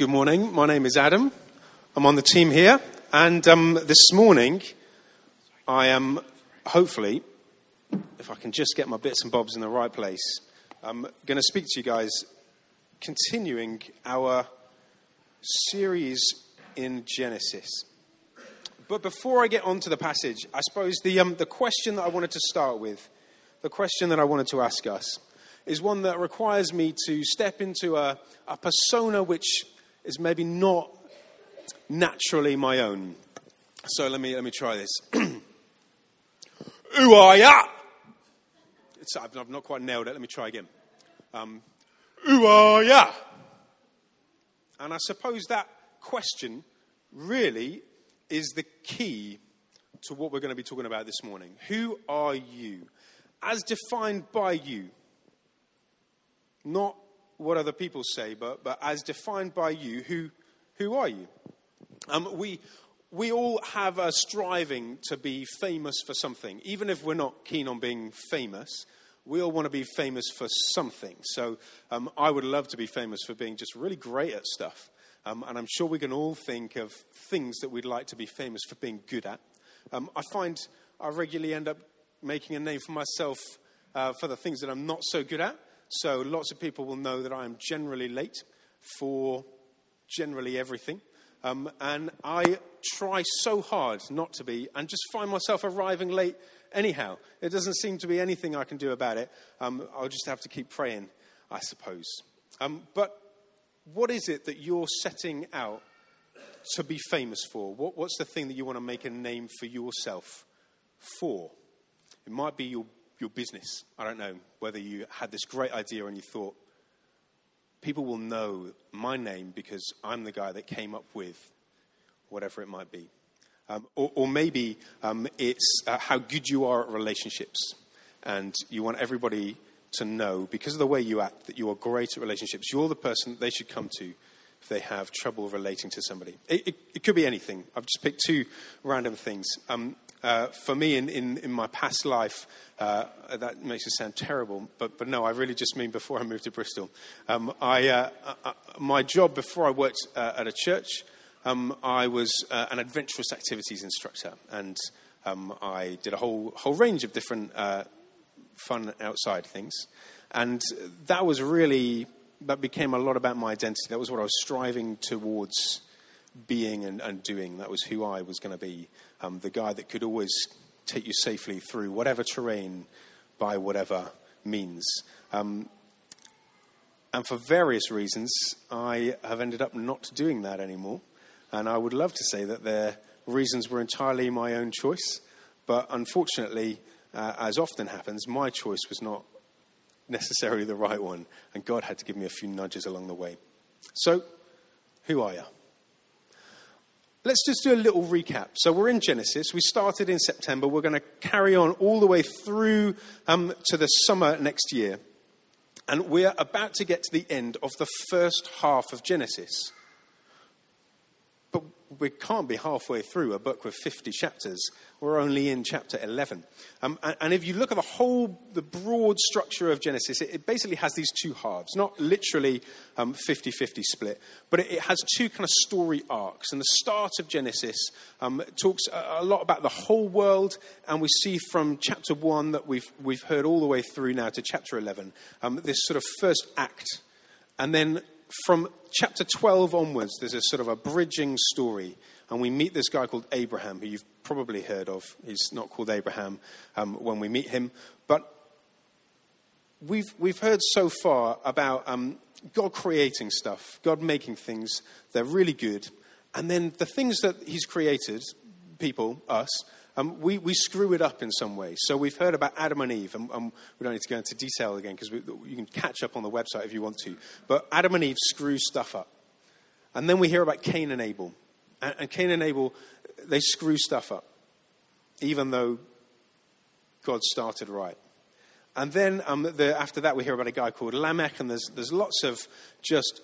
Good morning. My name is Adam. I'm on the team here, and um, this morning I am hopefully, if I can just get my bits and bobs in the right place, I'm going to speak to you guys, continuing our series in Genesis. But before I get on to the passage, I suppose the, um, the question that I wanted to start with, the question that I wanted to ask us, is one that requires me to step into a, a persona which is maybe not naturally my own. So let me, let me try this. Who are ya? It's, I've, I've, not quite nailed it. Let me try again. Um, Who are ya? And I suppose that question really is the key to what we're going to be talking about this morning. Who are you? As defined by you. Not what other people say, but, but as defined by you, who, who are you? Um, we, we all have a striving to be famous for something. Even if we're not keen on being famous, we all want to be famous for something. So um, I would love to be famous for being just really great at stuff. Um, and I'm sure we can all think of things that we'd like to be famous for being good at. Um, I find I regularly end up making a name for myself uh, for the things that I'm not so good at. So lots of people will know that I am generally late for generally everything. Um, and I try so hard not to be and just find myself arriving late anyhow. It doesn't seem to be anything I can do about it. Um, I'll just have to keep praying, I suppose. Um, but what is it that you're setting out to be famous for? What, what's the thing that you want to make a name for yourself for? It might be your your business. I don't know whether you had this great idea and you thought, people will know my name because I'm the guy that came up with whatever it might be. Um, or, or, maybe um, it's uh, how good you are at relationships, and you want everybody to know, because of the way you act, that you are great at relationships. You're the person they should come to if they have trouble relating to somebody. It, it, it could be anything. I've just picked two random things. Um, uh, for me, in, in, in, my past life, uh, that makes it sound terrible, but, but no, I really just mean before I moved to Bristol. Um, I, uh, uh, uh my job before I worked uh, at a church, um, I was an adventurous activities instructor, and um, I did a whole, whole range of different fun outside things. And that was really, that became a lot about my identity. That was what I was striving towards being and, and doing. That was who I was going to be um, the guy that could always take you safely through whatever terrain by whatever means. Um, and for various reasons, I have ended up not doing that anymore. And I would love to say that their reasons were entirely my own choice. But unfortunately, uh, as often happens, my choice was not necessarily the right one. And God had to give me a few nudges along the way. So, who are you? Let's just do a little recap. So we're in Genesis. We started in September. We're going to carry on all the way through um, to the summer next year. And we're about to get to the end of the first half of Genesis we can't be halfway through a book with 50 chapters. We're only in chapter 11. Um, and, and, if you look at the whole, the broad structure of Genesis, it, it basically has these two halves. Not literally 50 um, 50 split, but it, it, has two kind of story arcs. And the start of Genesis um, talks a, a, lot about the whole world. And we see from chapter 1 that we've, we've heard all the way through now to chapter 11, um, this sort of first act. And then from chapter 12 onwards, there's a sort of a bridging story, and we meet this guy called Abraham, who you've probably heard of. He's not called Abraham um, when we meet him, but we've, we've heard so far about um, God creating stuff, God making things, they're really good, and then the things that He's created, people, us, um, we, we screw it up in some way. So we've heard about Adam and Eve, and, and we don't need to go into detail again because you can catch up on the website if you want to. But Adam and Eve screw stuff up. And then we hear about Cain and Abel. And, and Cain and Abel, they screw stuff up, even though God started right. And then um, the, after that, we hear about a guy called Lamech, and there's, there's lots of just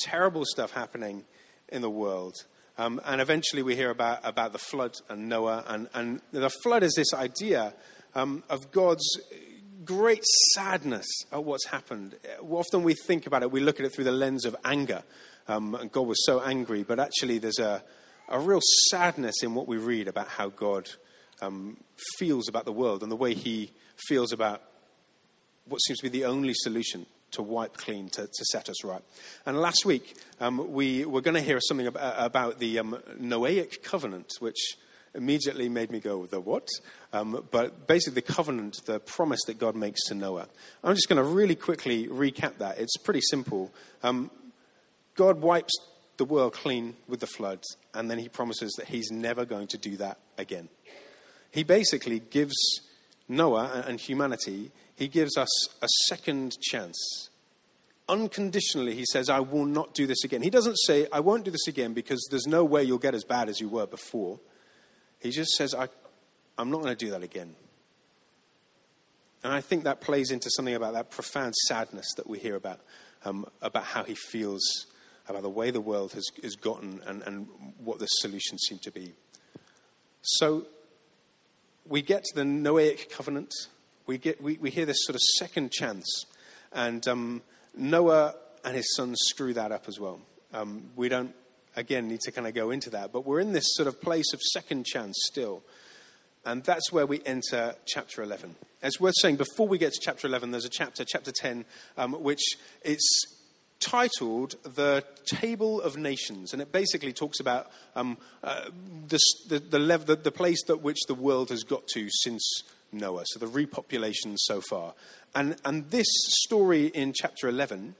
terrible stuff happening in the world. Um, and eventually we hear about, about the flood and Noah. And, and the flood is this idea um, of God's, great sadness at what's happened. Often we think about it, we look at it through the lens of anger. Um, and God was so angry, but actually there's a, a real sadness in what we read about how God um, feels about the world and the way he feels about what seems to be the only solution to wipe clean, to, to set us right. And last week, um, we were going to hear something about, about the um, Noahic covenant, which immediately made me go, the what? Um, but basically, the covenant, the promise that God makes to Noah. I'm just going to really quickly recap that. It's pretty simple. Um, God wipes the world clean with the flood, and then he promises that he's never going to do that again. He basically gives Noah and humanity, he gives us a second chance. Unconditionally, he says, I will not do this again. He doesn't say, I won't do this again because there's no way you'll get as bad as you were before. He just says, I, I'm not going to do that again. And I think that plays into something about that profound sadness that we hear about, um, about how he feels about the way the world has, has gotten and, and what the solutions seem to be. So we get to the Noahic covenant. We, get, we, we hear this sort of second chance. And um, Noah and his sons screw that up as well. Um, we don't again, need to kind of go into that. But we're in this sort of place of second chance still. And that's where we enter chapter 11. It's worth saying before we get to chapter 11, there's a chapter, chapter 10, um, which is titled The Table of Nations. And it basically talks about um, uh, the, the, the, level, the, the place that which the world has got to since Noah, so the repopulation so far. And, and this story in chapter 11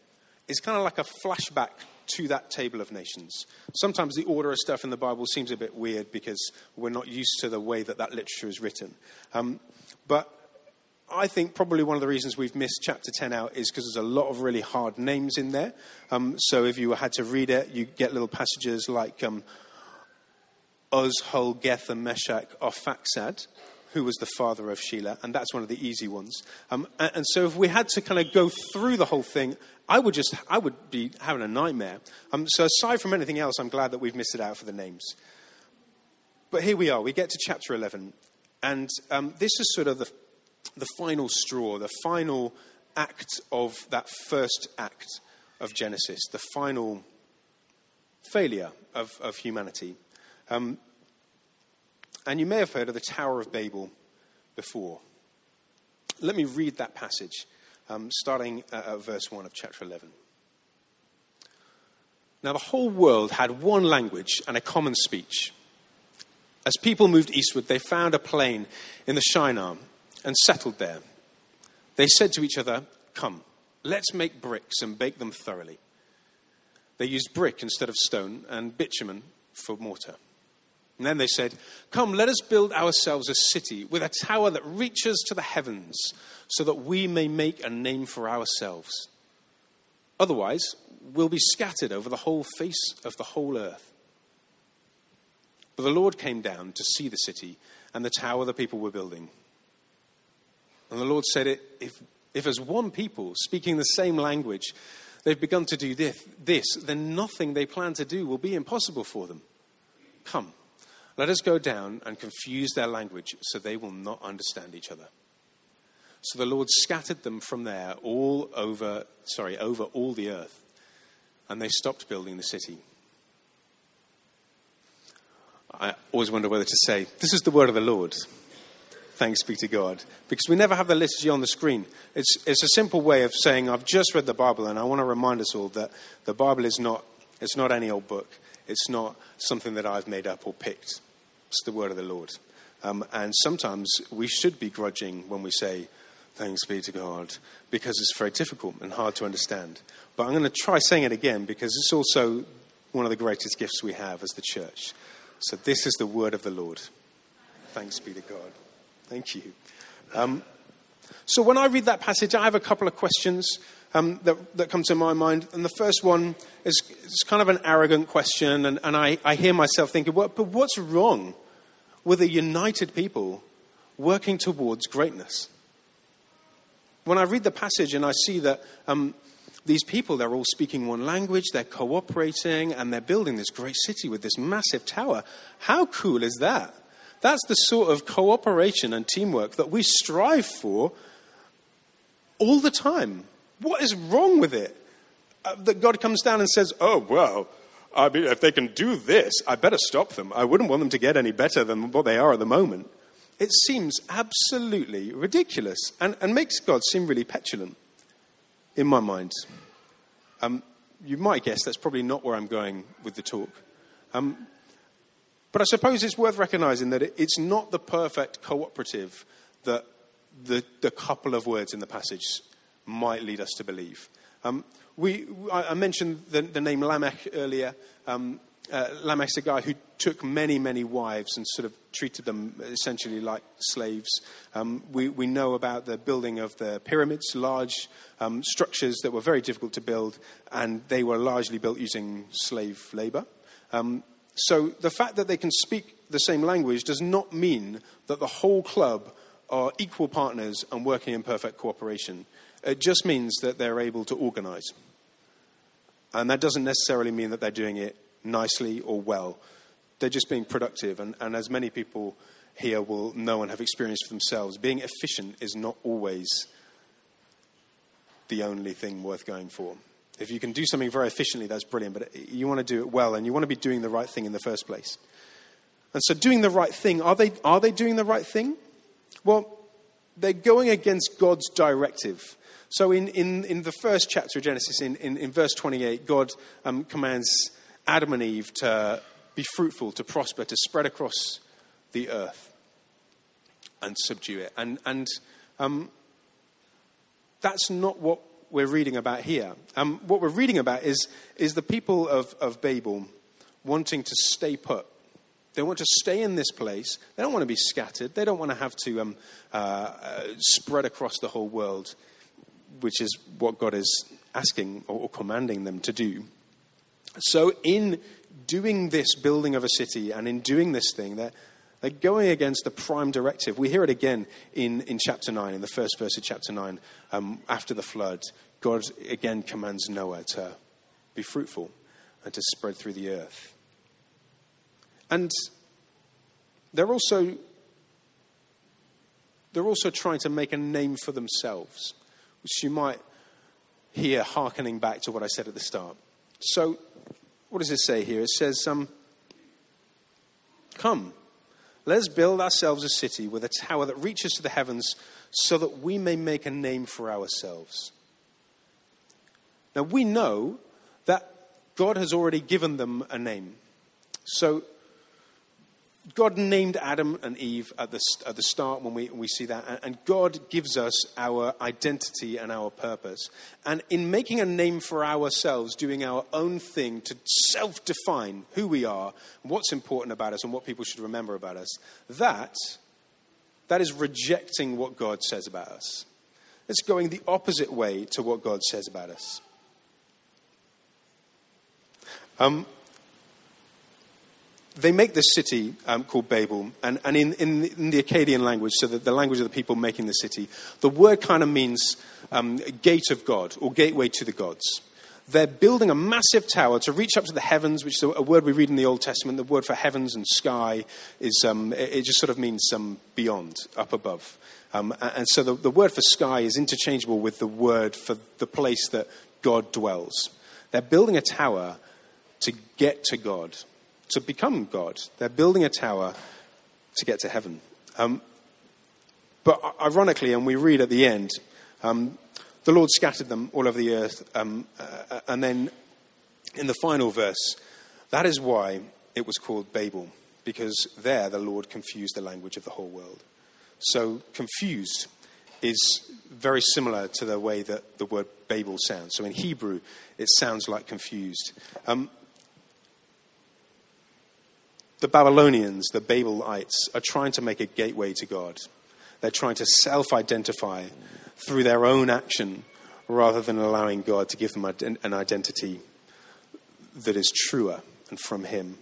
is kind of like a flashback to that table of nations. Sometimes the order of stuff in the Bible seems a bit weird because we're not used to the way that that literature is written. Um, but I think probably one of the reasons we've missed chapter 10 out is because there's a lot of really hard names in there. Um, so if you had to read it, you get little passages like um, Hul, Geth, and Meshach, Arphaxad, who was the father of Shelah, and that's one of the easy ones. Um, and, and, so if we had to kind of go through the whole thing, I would just, I would be having a nightmare. Um, so aside from anything else, I'm glad that we've missed it out for the names. But here we are. We get to chapter 11. And um, this is sort of the, the final straw, the final act of that first act of Genesis, the final failure of, of humanity. Um, and you may have heard of the Tower of Babel before. Let me read that passage um, starting at verse 1 of chapter 11. Now, the whole world had one language and a common speech. As people moved eastward, they found a plain in the Shinar and settled there. They said to each other, Come, let's make bricks and bake them thoroughly. They used brick instead of stone and bitumen for mortar. And then they said, Come, let us build ourselves a city with a tower that reaches to the heavens, so that we may make a name for ourselves. Otherwise, we'll be scattered over the whole face of the whole earth. But the Lord came down to see the city and the tower the people were building. And the Lord said, If, if as one people speaking the same language, they've begun to do this, this, then nothing they plan to do will be impossible for them. Come let us go down and confuse their language so they will not understand each other. So the Lord scattered them from there all over, sorry, over all the earth, and they stopped building the city. I always wonder whether to say, This is the word of the Lord. Thanks be to God. Because we never have the liturgy on the screen. It's, it's a simple way of saying, I've just read the Bible, and I want to remind us all that the Bible is not, it's not any old book. It's not something that I've made up or picked. It's the word of the Lord. Um, and sometimes we should be grudging when we say, Thanks be to God, because it's very difficult and hard to understand. But I'm going to try saying it again because it's also one of the greatest gifts we have as the church. So, this is the word of the Lord. Thanks be to God. Thank you. Um, so, when I read that passage, I have a couple of questions um, that, that come to my mind. And the first one is, is kind of an arrogant question, and, and I, I hear myself thinking, well, but what's wrong with a united people working towards greatness? When I read the passage and I see that um, these people, they're all speaking one language, they're cooperating, and they're building this great city with this massive tower, how cool is that? That's the sort of cooperation and teamwork that we strive for all the time. What is wrong with it? Uh, that God comes down and says, Oh, well, I mean, if they can do this, I better stop them. I wouldn't want them to get any better than what they are at the moment. It seems absolutely ridiculous and, and makes God seem really petulant in my mind. Um, you might guess that's probably not where I'm going with the talk. Um, but I suppose it's worth recognizing that it's not the perfect cooperative that the, the couple of words in the passage might lead us to believe. Um, we, I mentioned the, the name Lamech earlier. Um, uh, Lamech's a guy who took many, many wives and sort of treated them essentially like slaves. Um, we, we know about the building of the pyramids, large um, structures that were very difficult to build, and they were largely built using slave labor. Um, so the fact that they can speak the same language does not mean that the whole club are equal partners and working in perfect cooperation. It just means that they're able to organize. And that doesn't necessarily mean that they're doing it nicely or well. They're just being productive. And, and as many people here will know and have experienced for themselves, being efficient is not always the only thing worth going for. If you can do something very efficiently, that's brilliant, but you want to do it well and you want to be doing the right thing in the first place. And so, doing the right thing, are they, are they doing the right thing? Well, they're going against God's directive. So, in, in, in the first chapter of Genesis, in, in, in verse 28, God um, commands Adam and Eve to be fruitful, to prosper, to spread across the earth and subdue it. And, and um, that's not what we're reading about here. Um, what we're reading about is, is the people of, of Babel wanting to stay put. They want to stay in this place. They don't want to be scattered. They don't want to have to um, uh, uh, spread across the whole world, which is what God is asking or, commanding them to do. So, in doing this building of a city and in doing this thing, they're, they're going against the prime directive. We hear it again in, in chapter 9, in the first verse of chapter 9. Um, after the flood, God again commands Noah to be fruitful and to spread through the earth. And they're also, they're also trying to make a name for themselves, which you might hear hearkening back to what I said at the start. So, what does it say here? It says, um, Come, Let's build ourselves a city with a tower that reaches to the heavens so that we may make a name for ourselves. Now, we know that God has already given them a name. So, God named Adam and Eve at the, at the start when we, we see that, and God gives us our identity and our purpose. And in making a name for ourselves, doing our own thing to self define who we are, what's important about us, and what people should remember about us, that, that is rejecting what God says about us. It's going the opposite way to what God says about us. Um, they make this city um, called Babel, and, and in, in, in, the Akkadian language, so the, the language of the people making the city, the word kind of means um, gate of God or gateway to the gods. They're building a massive tower to reach up to the heavens, which is a word we read in the Old Testament. The word for heavens and sky is, um, it, it, just sort of means um, beyond, up above. Um, and so the, the word for sky is interchangeable with the word for the place that God dwells. They're building a tower to get to God to become God. They're building a tower to get to heaven. Um, but ironically, and we read at the end, um, the Lord scattered them all over the earth. Um, uh, and then in the final verse, that is why it was called Babel, because there the Lord confused the language of the whole world. So, confused is very similar to the way that the word Babel sounds. So, in Hebrew, it sounds like confused. Um, the Babylonians, the Babelites, are trying to make a gateway to God. They're trying to self identify through their own action rather than allowing God to give them an identity that is truer and from Him.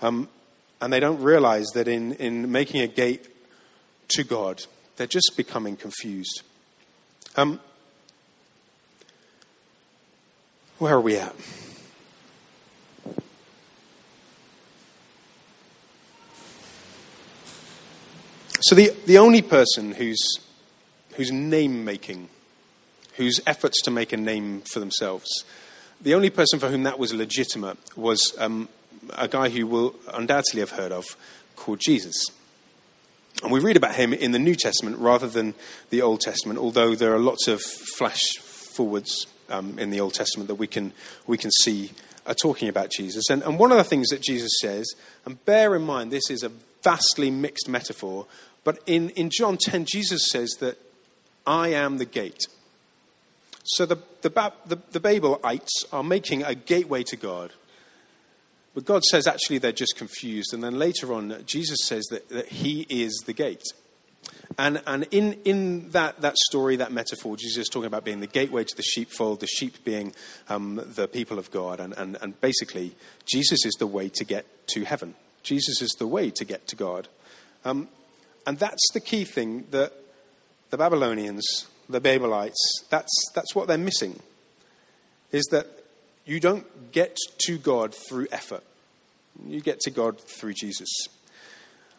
Um, and they don't realize that in, in making a gate to God, they're just becoming confused. Um, where are we at? So the, the only person who's, whose name making whose efforts to make a name for themselves. The only person for whom that was legitimate was um, a guy who will undoubtedly have heard of called Jesus. And we read about him in the New Testament rather than the Old Testament, although there are lots of flash forwards um, in the Old Testament that we can, we can see are talking about Jesus. And, and one of the things that Jesus says, and bear in mind this is a vastly mixed metaphor, but in, in John 10, Jesus says that I am the gate. So the, the, the, the Babelites are making a gateway to God. But God says actually they're just confused. And then later on, Jesus says that, that He is the gate. And, and in, in that, that story, that metaphor, Jesus is talking about being the gateway to the sheepfold, the sheep being um, the people of God. And, and, and basically, Jesus is the way to get to heaven. Jesus is the way to get to God. Um, and that's the key thing that the Babylonians, the Babelites, that's, that's what they're missing. Is that you don't get to God through effort. You get to God through Jesus.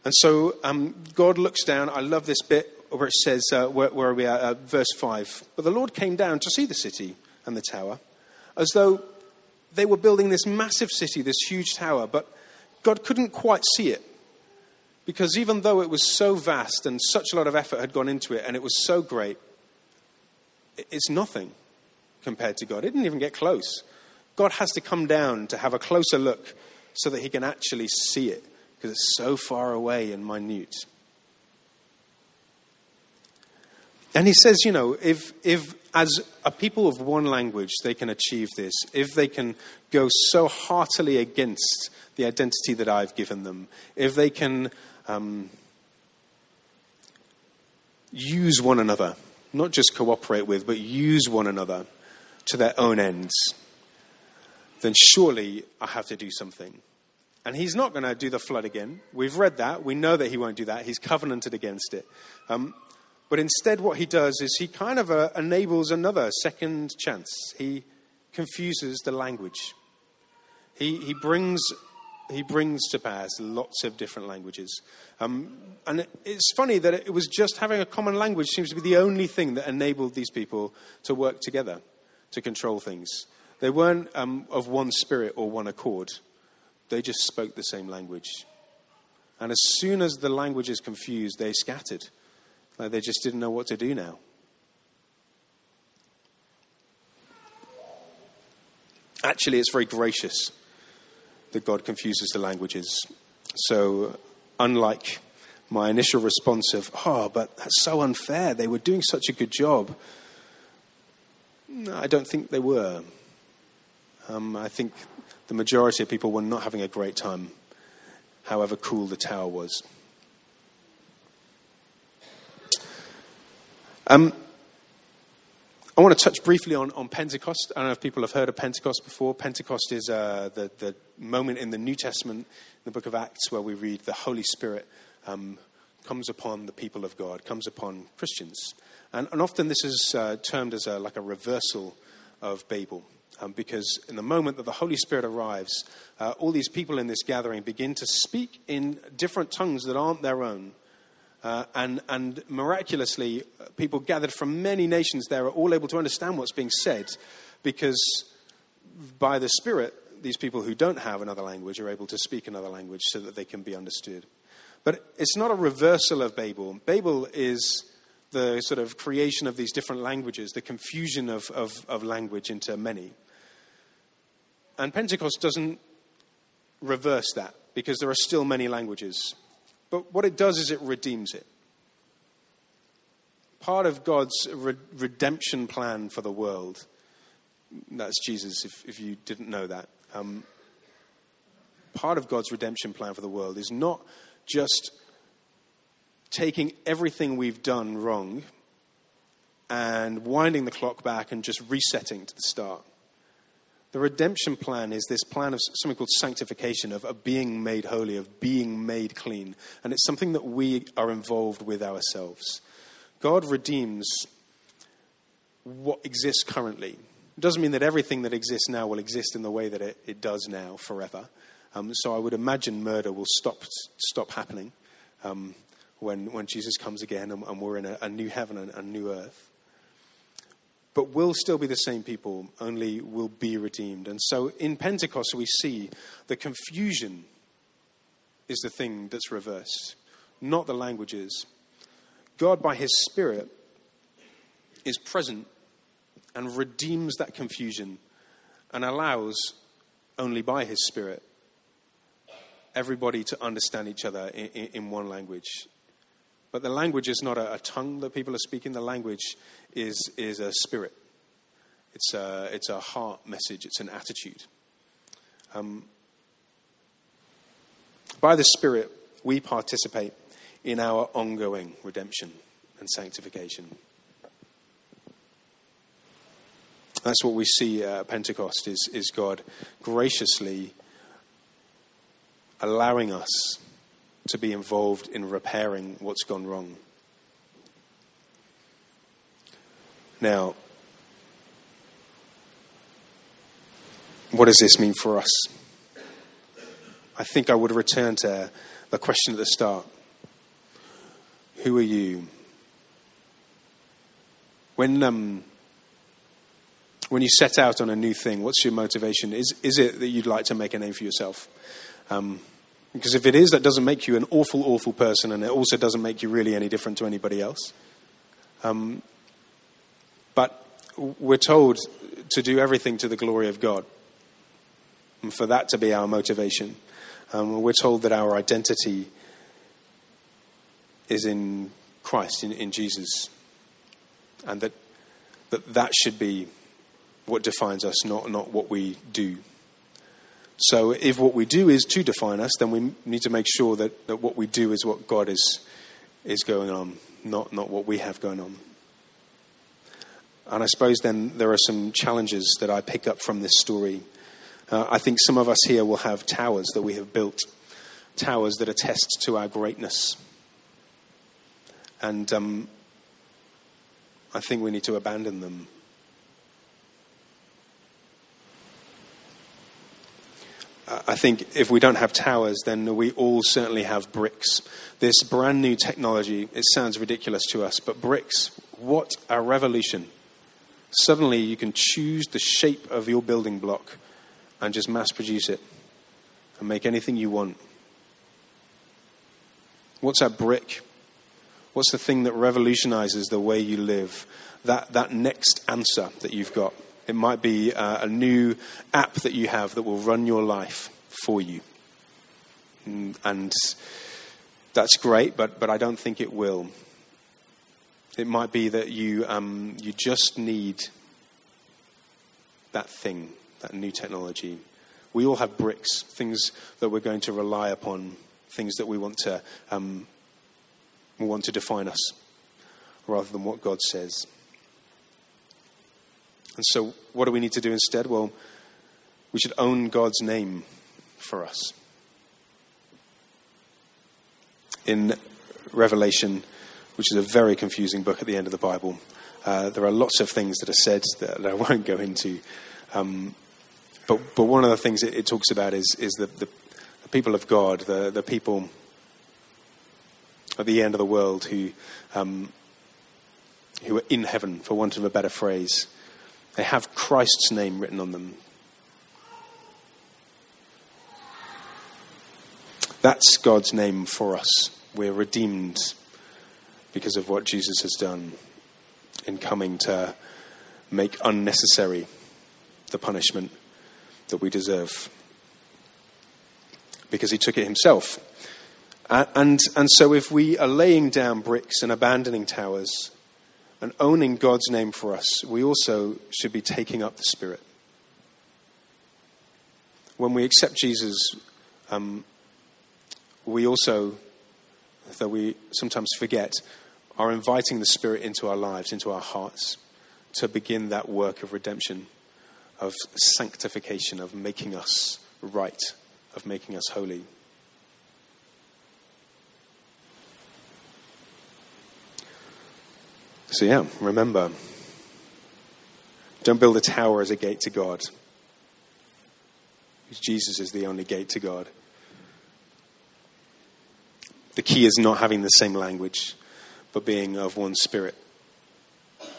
And so um, God looks down. I love this bit where it says, uh, where, where, are we at? Uh, verse 5. But the Lord came down to see the city and the tower, as though they were building this massive city, this huge tower, but God couldn't quite see it. Because even though it was so vast and such a lot of effort had gone into it and it was so great, it's nothing compared to God. It didn't even get close. God has to come down to have a closer look so that he can actually see it because it's so far away and minute. And he says, you know, if, if as a people of one language they can achieve this, if they can go so heartily against the identity that I've given them, if they can um, use one another, not just cooperate with, but use one another to their own ends, then surely I have to do something. And he's not going to do the flood again. We've read that. We know that he won't do that. He's covenanted against it. Um, but instead, what he does is he kind of uh, enables another second chance. He confuses the language. He, he brings he brings to pass lots of different languages. Um, and it's funny that it was just having a common language seems to be the only thing that enabled these people to work together to control things. They weren't um, of one spirit or one accord, they just spoke the same language. And as soon as the language is confused, they scattered. Like they just didn't know what to do now. Actually, it's very gracious that God confuses the languages. So, unlike my initial response of, oh, but that's so unfair, they were doing such a good job, no, I don't think they were. Um, I think the majority of people were not having a great time, however cool the tower was. Um, I want to touch briefly on, on Pentecost. I don't know if people have heard of Pentecost before. Pentecost is uh, the, the moment in the New Testament, in the book of Acts, where we read the Holy Spirit um, comes upon the people of God, comes upon Christians. And, and often this is uh, termed as a, like a reversal of Babel. Um, because in the moment that the Holy Spirit arrives, uh, all these people in this gathering begin to speak in different tongues that aren't their own. Uh, and, and miraculously, uh, people gathered from many nations there are all able to understand what's being said because by the Spirit, these people who don't have another language are able to speak another language so that they can be understood. But it's not a reversal of Babel. Babel is the sort of creation of these different languages, the confusion of, of, of language into many. And Pentecost doesn't reverse that because there are still many languages. But what it does is it redeems it. Part of God's re- redemption plan for the world, that's Jesus, if, if you didn't know that. Um, part of God's redemption plan for the world is not just taking everything we've done wrong and winding the clock back and just resetting to the start. The redemption plan is this plan of something called sanctification, of, of being made holy, of being made clean. And it's something that we are involved with ourselves. God redeems what exists currently. It doesn't mean that everything that exists now will exist in the way that it, it does now forever. Um, so I would imagine murder will stop, stop happening um, when, when Jesus comes again and, and we're in a, a new heaven and a new earth. But we'll still be the same people, only we'll be redeemed. And so in Pentecost, we see the confusion is the thing that's reversed, not the languages. God, by His Spirit, is present and redeems that confusion and allows, only by His Spirit, everybody to understand each other in, in, in one language. But the language is not a, a, tongue that people are speaking, the language is, is a spirit. It's a, it's a heart message, it's an attitude. Um, by the Spirit, we participate in our ongoing redemption and sanctification. That's what we see at Pentecost is, is God graciously allowing us to be involved in repairing what's gone wrong. Now, what does this mean for us? I think I would return to the question at the start Who are you? When, um, when you set out on a new thing, what's your motivation? Is, is it that you'd like to make a name for yourself? Um, because if it is, that doesn't make you an awful, awful person, and it also doesn't make you really any different to anybody else. Um, but we're told to do everything to the glory of God, and for that to be our motivation. Um, we're told that our identity is in Christ, in, in Jesus, and that, that that should be what defines us, not, not what we do. So, if what we do is to define us, then we need to make sure that, that what we do is what God is, is going on, not, not what we have going on. And I suppose then there are some challenges that I pick up from this story. Uh, I think some of us here will have towers that we have built, towers that attest to our greatness. And um, I think we need to abandon them I think if we don't have towers, then we all certainly have bricks. This brand new technology, it sounds ridiculous to us, but bricks, what a revolution. Suddenly you can choose the shape of your building block and just mass produce it and make anything you want. What's that brick? What's the thing that revolutionizes the way you live? That, that next answer that you've got. It might be uh, a new app that you have that will run your life for you. And, and that's great, but, but I don't think it will. It might be that you, um, you just need that thing, that new technology. We all have bricks, things that we're going to rely upon, things that we want to, um, want to define us, rather than what God says. And so, what do we need to do instead? Well, we should own God's name for us. In Revelation, which is a very confusing book at the end of the Bible, uh, there are lots of things that are said that I won't go into. Um, but, but one of the things it, it talks about is, is the, the, the, people of God, the, the people at the end of the world who, um, who are in heaven, for want of a better phrase. They have Christ's name written on them. That's God's name for us. We're redeemed because of what Jesus has done in coming to make unnecessary the punishment that we deserve. Because he took it himself. And, and so, if we are laying down bricks and abandoning towers, and owning God's name for us, we also should be taking up the Spirit. When we accept Jesus, um, we also, though we sometimes forget, are inviting the Spirit into our lives, into our hearts, to begin that work of redemption, of sanctification, of making us right, of making us holy. So, yeah, remember don't build a tower as a gate to God. Jesus is the only gate to God. The key is not having the same language, but being of one spirit. I'm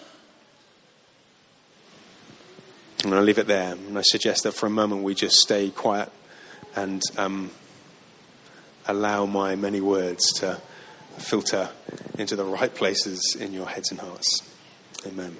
going to leave it there. And I suggest that for a moment we just stay quiet and um, allow my many words to filter into the right places in your heads and hearts. Amen.